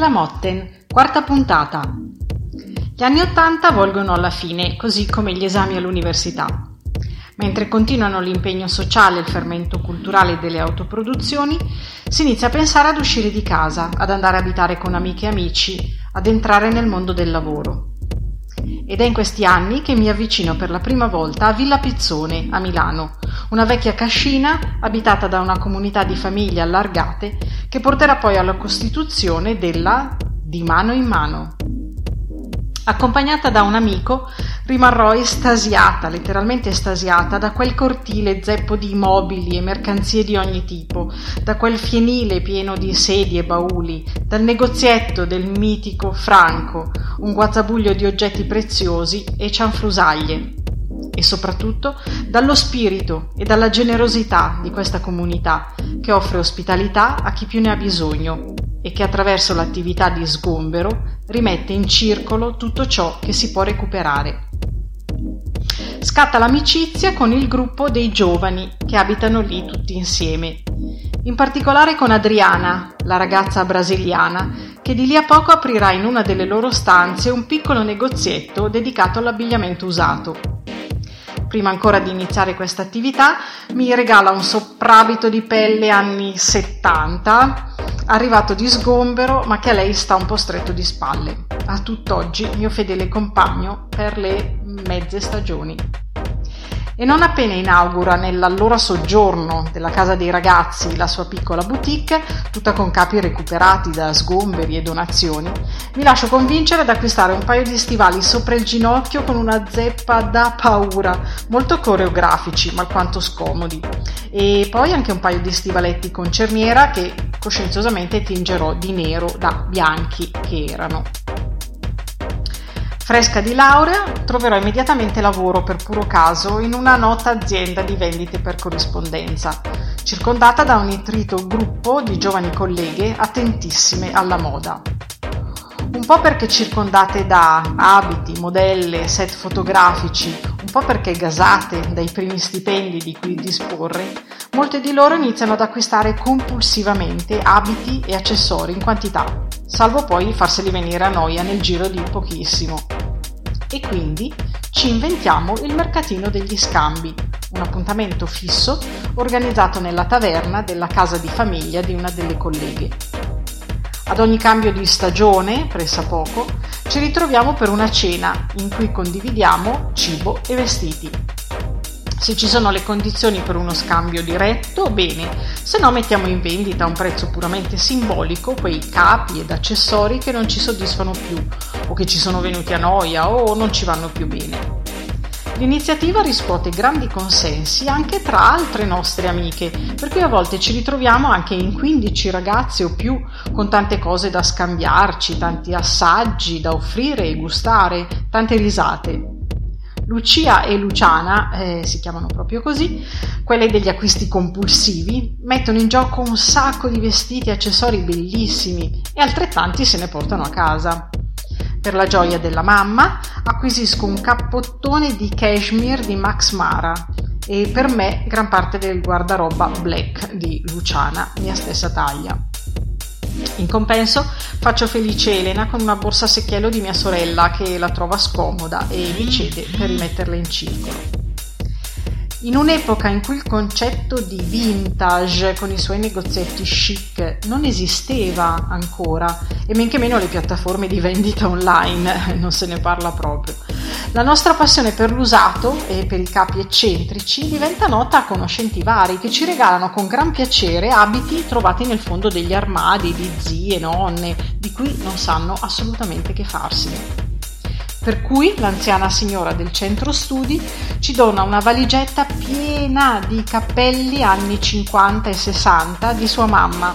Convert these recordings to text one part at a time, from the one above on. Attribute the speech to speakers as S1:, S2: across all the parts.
S1: Clamotten, quarta puntata. Gli anni Ottanta volgono alla fine, così come gli esami all'università. Mentre continuano l'impegno sociale e il fermento culturale delle autoproduzioni, si inizia a pensare ad uscire di casa, ad andare a abitare con amiche e amici, ad entrare nel mondo del lavoro. Ed è in questi anni che mi avvicino per la prima volta a Villa Pizzone, a Milano, una vecchia cascina abitata da una comunità di famiglie allargate che porterà poi alla costituzione della Di mano in mano. Accompagnata da un amico, rimarrò estasiata, letteralmente estasiata, da quel cortile zeppo di mobili e mercanzie di ogni tipo, da quel fienile pieno di sedie e bauli, dal negozietto del mitico Franco, un guazzabuglio di oggetti preziosi e cianfrusaglie e soprattutto dallo spirito e dalla generosità di questa comunità che offre ospitalità a chi più ne ha bisogno e che attraverso l'attività di sgombero rimette in circolo tutto ciò che si può recuperare. Scatta l'amicizia con il gruppo dei giovani che abitano lì tutti insieme, in particolare con Adriana, la ragazza brasiliana, che di lì a poco aprirà in una delle loro stanze un piccolo negozietto dedicato all'abbigliamento usato. Prima ancora di iniziare questa attività, mi regala un soprabito di pelle anni 70, arrivato di sgombero, ma che a lei sta un po' stretto di spalle. A tutt'oggi mio fedele compagno per le mezze stagioni e non appena inaugura nell'allora soggiorno della casa dei ragazzi la sua piccola boutique, tutta con capi recuperati da sgomberi e donazioni, mi lascio convincere ad acquistare un paio di stivali sopra il ginocchio con una zeppa da paura, molto coreografici ma alquanto scomodi, e poi anche un paio di stivaletti con cerniera che coscienziosamente tingerò di nero da bianchi che erano. Fresca di laurea, troverò immediatamente lavoro per puro caso in una nota azienda di vendite per corrispondenza, circondata da un intrito gruppo di giovani colleghe attentissime alla moda. Un po' perché circondate da abiti, modelle, set fotografici, un po' perché gasate dai primi stipendi di cui disporre, molte di loro iniziano ad acquistare compulsivamente abiti e accessori in quantità salvo poi farseli venire a noia nel giro di pochissimo. E quindi ci inventiamo il mercatino degli scambi, un appuntamento fisso organizzato nella taverna della casa di famiglia di una delle colleghe. Ad ogni cambio di stagione, pressappoco, ci ritroviamo per una cena in cui condividiamo cibo e vestiti. Se ci sono le condizioni per uno scambio diretto, bene, se no mettiamo in vendita a un prezzo puramente simbolico quei capi ed accessori che non ci soddisfano più, o che ci sono venuti a noia o non ci vanno più bene. L'iniziativa riscuote grandi consensi anche tra altre nostre amiche, per cui a volte ci ritroviamo anche in 15 ragazze o più con tante cose da scambiarci, tanti assaggi da offrire e gustare, tante risate. Lucia e Luciana, eh, si chiamano proprio così, quelle degli acquisti compulsivi, mettono in gioco un sacco di vestiti e accessori bellissimi e altrettanti se ne portano a casa. Per la gioia della mamma acquisisco un cappottone di cashmere di Max Mara e per me gran parte del guardaroba black di Luciana, mia stessa taglia. In compenso faccio felice Elena con una borsa a secchiello di mia sorella che la trova scomoda e mi cede per rimetterla in circolo. In un'epoca in cui il concetto di vintage con i suoi negozietti chic non esisteva ancora e men che meno le piattaforme di vendita online, non se ne parla proprio, la nostra passione per l'usato e per i capi eccentrici diventa nota a conoscenti vari che ci regalano con gran piacere abiti trovati nel fondo degli armadi di zie, nonne, di cui non sanno assolutamente che farsene. Per cui l'anziana signora del centro studi ci dona una valigetta piena di cappelli anni 50 e 60 di sua mamma,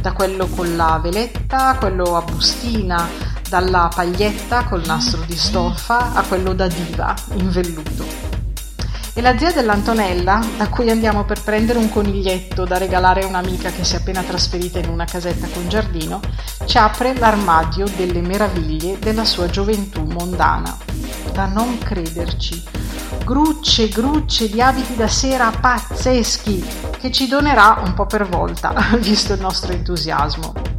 S1: da quello con la veletta quello a bustina, dalla paglietta col nastro di stoffa a quello da diva in velluto. E la zia dell'Antonella, da cui andiamo per prendere un coniglietto da regalare a un'amica che si è appena trasferita in una casetta con giardino, ci apre l'armadio delle meraviglie della sua gioventù mondana. Da non crederci. Grucce, grucce di abiti da sera pazzeschi che ci donerà un po' per volta, visto il nostro entusiasmo.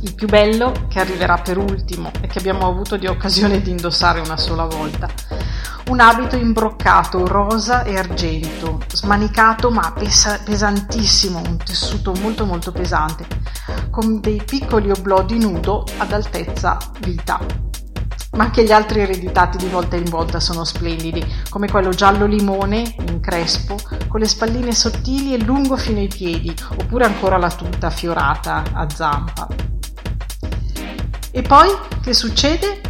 S1: Il più bello, che arriverà per ultimo e che abbiamo avuto di occasione di indossare una sola volta, un abito imbroccato rosa e argento, smanicato ma pesa- pesantissimo, un tessuto molto molto pesante, con dei piccoli oblò di nudo ad altezza vita. Ma anche gli altri ereditati di volta in volta sono splendidi, come quello giallo limone in crespo, con le spalline sottili e lungo fino ai piedi, oppure ancora la tuta fiorata a zampa. E poi che succede?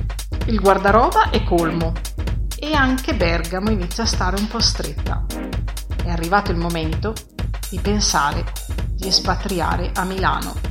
S1: Il guardaroba è colmo, e anche Bergamo inizia a stare un po' stretta. È arrivato il momento di pensare di espatriare a Milano.